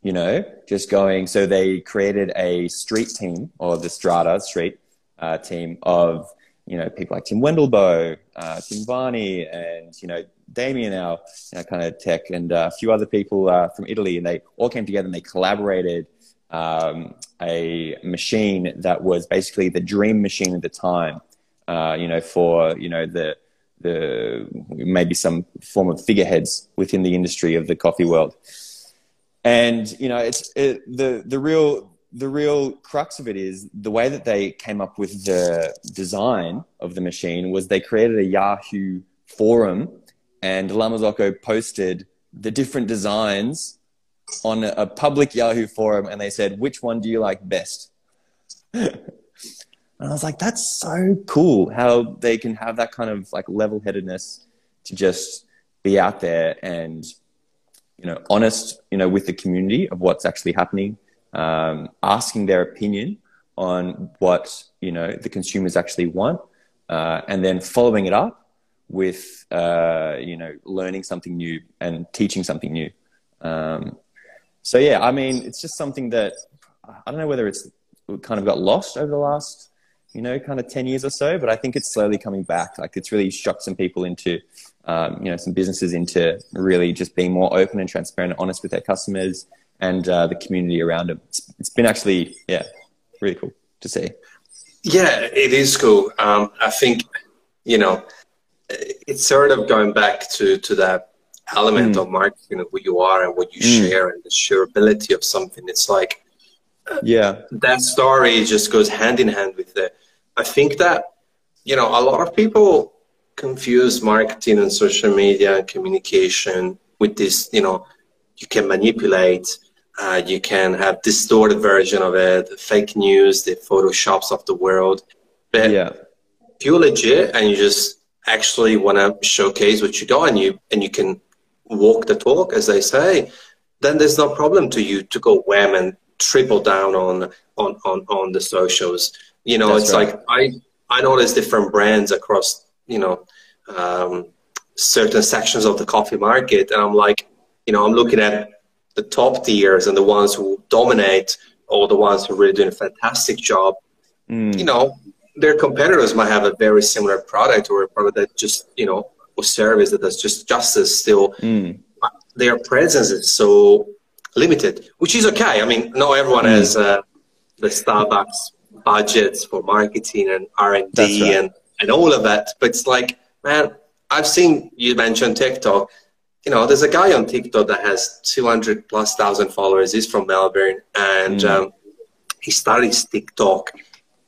you know, just going. So they created a street team or the Strada Street uh, team of you know people like Tim Wendelboe, uh, Tim Varney, and you know Damien, our, our kind of tech, and uh, a few other people uh, from Italy, and they all came together and they collaborated um, a machine that was basically the dream machine at the time. Uh, you know, for you know the the maybe some form of figureheads within the industry of the coffee world. And you know, it's it, the the real the real crux of it is the way that they came up with the design of the machine was they created a Yahoo forum, and La Marzocco posted the different designs on a public Yahoo forum, and they said, "Which one do you like best?" [laughs] And I was like, that's so cool how they can have that kind of like level headedness to just be out there and, you know, honest, you know, with the community of what's actually happening, um, asking their opinion on what, you know, the consumers actually want, uh, and then following it up with, uh, you know, learning something new and teaching something new. Um, so yeah, I mean, it's just something that I don't know whether it's kind of got lost over the last you know, kind of 10 years or so, but I think it's slowly coming back. Like it's really shocked some people into, um, you know, some businesses into really just being more open and transparent and honest with their customers and uh, the community around them. It's, it's been actually, yeah, really cool to see. Yeah, it is cool. Um, I think, you know, it's sort of going back to, to that element mm. of marketing of who you are and what you mm. share and the shareability of something. It's like, yeah that story just goes hand in hand with the i think that you know a lot of people confuse marketing and social media and communication with this you know you can manipulate uh, you can have distorted version of it fake news the photoshops of the world but yeah if you're legit and you just actually want to showcase what you got and you and you can walk the talk as they say then there's no problem to you to go wham and triple down on on on, on the socials. You know, That's it's right. like I I know there's different brands across you know um, certain sections of the coffee market, and I'm like, you know, I'm looking at the top tiers and the ones who dominate, or the ones who are really doing a fantastic job. Mm. You know, their competitors might have a very similar product or a product that just you know or service that does just justice still. Mm. Their presence is so limited, which is okay. I mean, not everyone mm. has uh, the Starbucks budgets for marketing and R and D right. and and all of that. But it's like, man, I've seen you mentioned TikTok. You know, there's a guy on TikTok that has 200 plus thousand followers. He's from Melbourne, and mm. um, he started his TikTok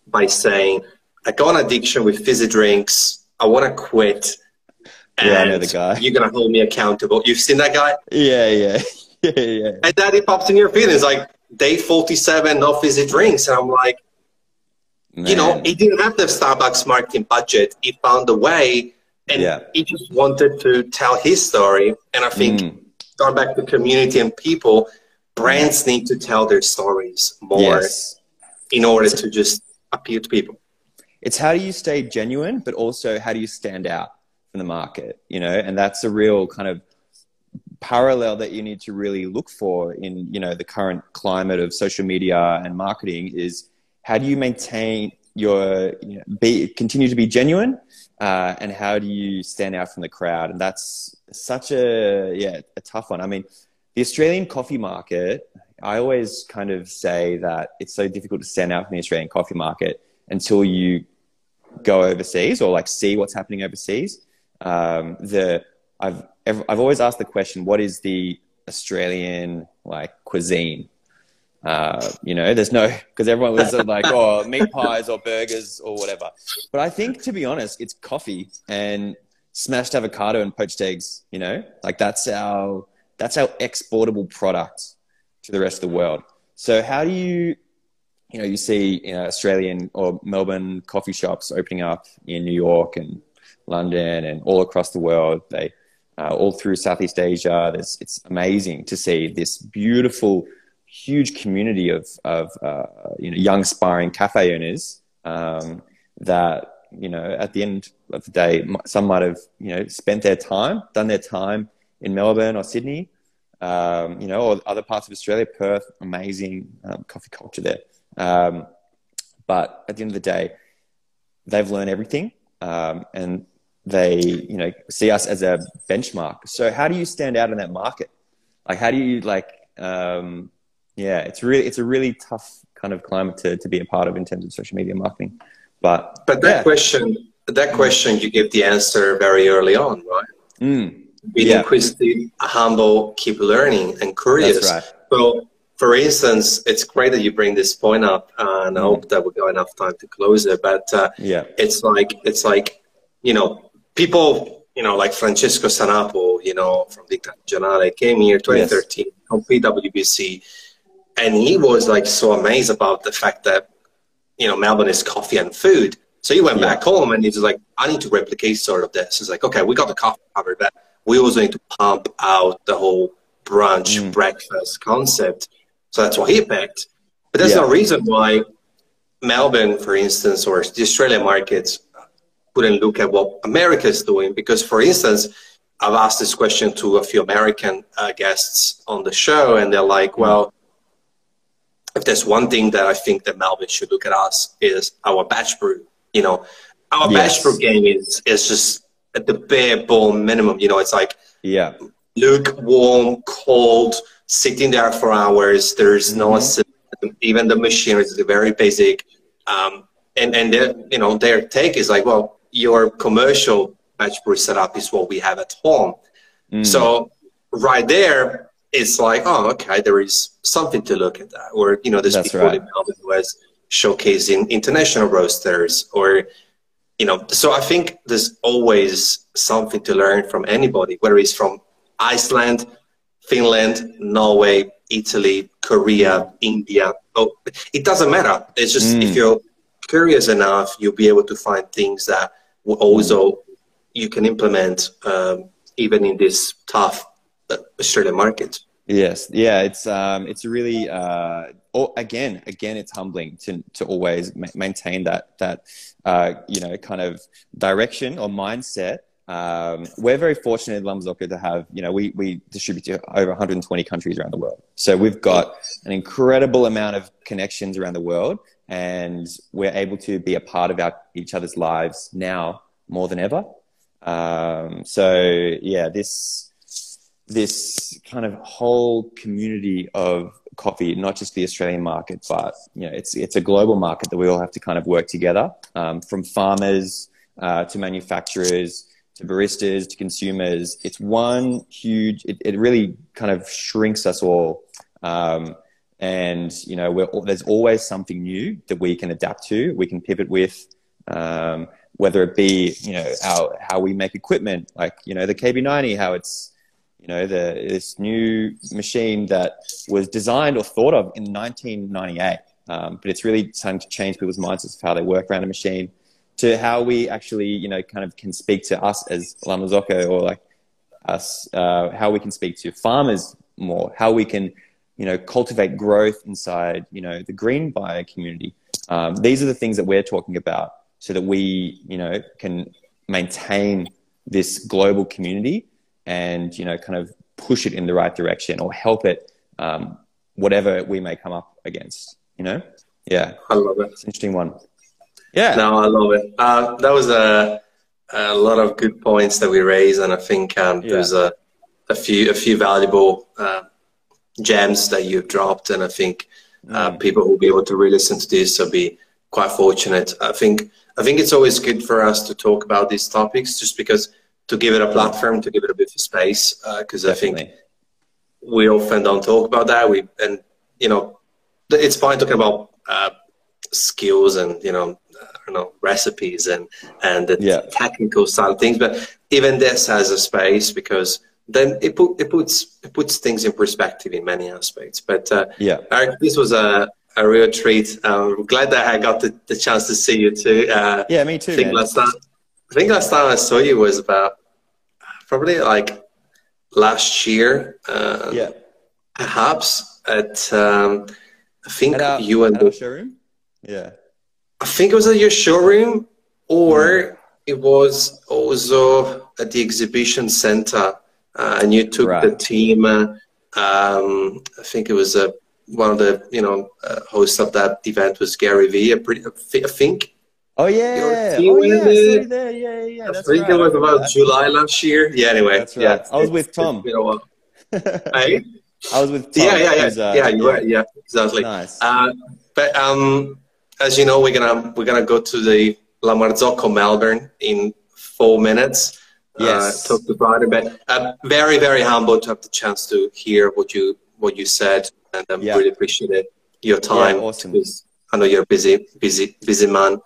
by saying, "I got an addiction with fizzy drinks. I want to quit." And yeah, I know the guy. You're gonna hold me accountable. You've seen that guy? Yeah, yeah. [laughs] yeah, yeah. And then it pops in your feed. It's like day 47, no fizzy drinks. And I'm like, Man. you know, he didn't have the Starbucks marketing budget. He found a way and yeah. he just wanted to tell his story. And I think mm. going back to community and people, brands need to tell their stories more yes. in order to just appeal to people. It's how do you stay genuine, but also how do you stand out from the market, you know? And that's a real kind of parallel that you need to really look for in you know the current climate of social media and marketing is how do you maintain your you know, be continue to be genuine uh, and how do you stand out from the crowd? And that's such a yeah a tough one. I mean the australian coffee market i always kind of say that it's so difficult to stand out from the australian coffee market until you go overseas or like see what's happening overseas. Um, the i've I've always asked the question, what is the Australian like cuisine? Uh, you know, there's no because everyone was [laughs] like, oh, meat pies or burgers or whatever. But I think, to be honest, it's coffee and smashed avocado and poached eggs. You know, like that's our that's our exportable product to the rest of the world. So how do you, you know, you see you know, Australian or Melbourne coffee shops opening up in New York and London and all across the world. They uh, all through Southeast Asia. There's, it's amazing to see this beautiful, huge community of, of uh, you know, young, aspiring cafe owners um, that, you know, at the end of the day, some might have, you know, spent their time, done their time in Melbourne or Sydney, um, you know, or other parts of Australia, Perth, amazing um, coffee culture there. Um, but at the end of the day, they've learned everything, um, and they, you know, see us as a benchmark. So how do you stand out in that market? Like, how do you like? Um, yeah, it's really it's a really tough kind of climate to, to be a part of in terms of social media marketing. But but that yeah. question, that question, you gave the answer very early on, right? Mm. Be yeah. inquisitive, humble, keep learning, and curious. Right. So, for instance, it's great that you bring this point up, and I mm. hope that we got enough time to close it. But uh, yeah, it's like it's like you know people you know like Francesco Sanapo, you know from Ditta Artigianale, came here 2013 yes. from PwC, and he was like so amazed about the fact that you know Melbourne is coffee and food. So he went yeah. back home and he's like, I need to replicate sort of this. He's like, okay, we got the coffee covered, but we also need to pump out the whole brunch mm. breakfast concept. So that's what he picked. But there's yeah. no reason why Melbourne, for instance, or the Australian markets couldn't look at what America is doing. Because, for instance, I've asked this question to a few American uh, guests on the show, and they're like, well, if there's one thing that I think that Melbourne should look at us is our batch brew. You know, our yes. batch brew game is is just at the bare bone minimum. You know, it's like yeah, lukewarm, cold, sitting there for hours. There's no mm-hmm. even the machinery is very basic. Um, and and their, you know their take is like, well, your commercial batch brew setup is what we have at home. Mm. So right there, it's like, oh, okay, there is something to look at that. Or you know, there's That's people right. in Melbourne who has showcasing international roasters or you know, so I think there's always something to learn from anybody, whether it's from Iceland, Finland, Norway, Italy, Korea, India. Oh, it doesn't matter. It's just mm. if you're curious enough, you'll be able to find things that will also you can implement um, even in this tough Market. Yes, yeah, it's um, it's really uh, oh, again, again, it's humbling to to always ma- maintain that that uh, you know kind of direction or mindset. Um, we're very fortunate in Marzocco to have, you know, we, we distribute to over 120 countries around the world. So we've got an incredible amount of connections around the world and we're able to be a part of our, each other's lives now more than ever. Um, so yeah, this, this kind of whole community of coffee, not just the Australian market, but you know, it's it's a global market that we all have to kind of work together, um, from farmers uh, to manufacturers to baristas to consumers. It's one huge. It, it really kind of shrinks us all, um, and you know, there's always something new that we can adapt to. We can pivot with. Um, whether it be, you know, our, how we make equipment, like, you know, the KB90, how it's, you know, the, this new machine that was designed or thought of in 1998. Um, but it's really starting to change people's mindsets of how they work around a machine to how we actually, you know, kind of can speak to us as La Marzocco or like us, uh, how we can speak to farmers more, how we can, you know, cultivate growth inside, you know, the green bio community. Um, these are the things that we're talking about so that we, you know, can maintain this global community and you know kind of push it in the right direction or help it um, whatever we may come up against you know? Yeah. I love it. It's an interesting one. Yeah. No i love it. Uh, that was a, a lot of good points that we raised and i think um, yeah. there's a, a few a few valuable uh, gems that you've dropped and i think uh, mm. people will be able to re-listen to this will be quite fortunate. I think i think it's always good for us to talk about these topics just because to give it a platform, to give it a bit of space, because uh, I think we often don't talk about that. We and you know, it's fine talking about uh, skills and you know, I don't know recipes and and the yeah. technical side of things, but even this has a space because then it put it puts it puts things in perspective in many aspects. But uh, yeah, Eric, this was a a real treat. I'm um, glad that I got the, the chance to see you too. Uh, yeah, me too. I think man. last time I think last time I saw you was about probably like last year. Uh, yeah. Perhaps at um, I think our, you and the showroom. Yeah. I think it was at your showroom, or mm. it was also at the exhibition center, uh, and you took right. the team uh, Um, I think it was uh, one of the you know uh, hosts of that event was Gary Vee. I, pretty, I think. Oh yeah, oh yeah, there. yeah, yeah. I think right. it was about July last year. Yeah, anyway, right. Yeah, I was with Tom. hey? [laughs] I was with Tom. Yeah, yeah, yeah, uh, yeah. You were, yeah, exactly. Nice. Uh, but um, as you know, we're gonna we're gonna go to the La Marzocco Melbourne in four minutes. Uh, yes. Uh, talk to Brian, but uh, very very humbled to have the chance to hear what you what you said, and I um, yeah. really appreciate it. your time. Yeah, awesome. I know you're a busy busy busy man.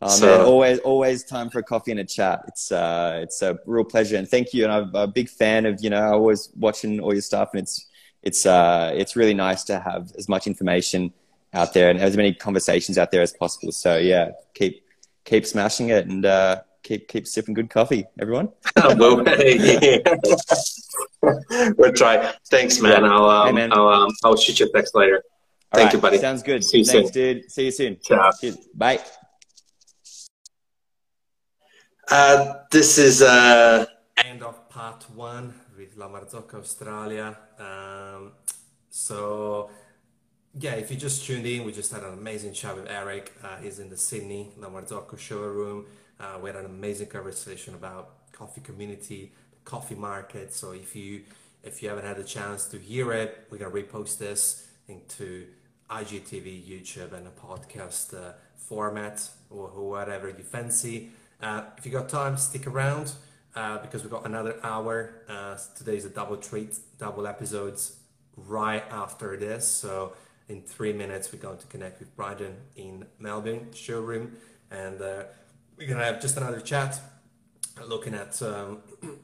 Oh, so, man, always, always time for a coffee and a chat. It's, uh, it's a real pleasure, and thank you. And I'm a big fan of, you know, I always watching all your stuff, and it's, it's, uh, it's really nice to have as much information out there and as many conversations out there as possible. So yeah, keep, keep smashing it, and uh, keep, keep sipping good coffee, everyone. [laughs] [laughs] we'll, [laughs] we'll try. Thanks, man. I'll, um, hey, man. I'll, um, I'll shoot you a text later. All Thank right. you, buddy. Sounds good. See you Thanks, soon. dude. See you soon. Ciao. Cheers. Bye. Uh, this is uh, end of part one with La Marzocco Australia. Um, so yeah, if you just tuned in, we just had an amazing chat with Eric. Uh, he's in the Sydney La Marzocco showroom. Uh, we had an amazing conversation about coffee community, the coffee market. So if you if you haven't had the chance to hear it, we're gonna repost this into IGTV, YouTube, and a podcast uh, format or whatever you fancy. Uh, if you got time, stick around uh, because we've got another hour. Uh, today's a double treat, double episodes right after this. So in three minutes, we're going to connect with Bryden in Melbourne showroom, and uh, we're gonna have just another chat, looking at um, [clears throat]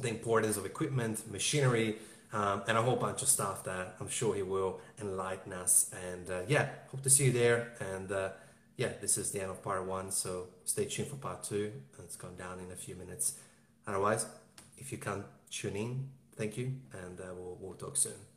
the importance of equipment, machinery. Um, and a whole bunch of stuff that I'm sure he will enlighten us. And uh, yeah, hope to see you there. And uh, yeah, this is the end of part one, so stay tuned for part two. It's going down in a few minutes. Otherwise, if you can tune in, thank you, and uh, we'll, we'll talk soon.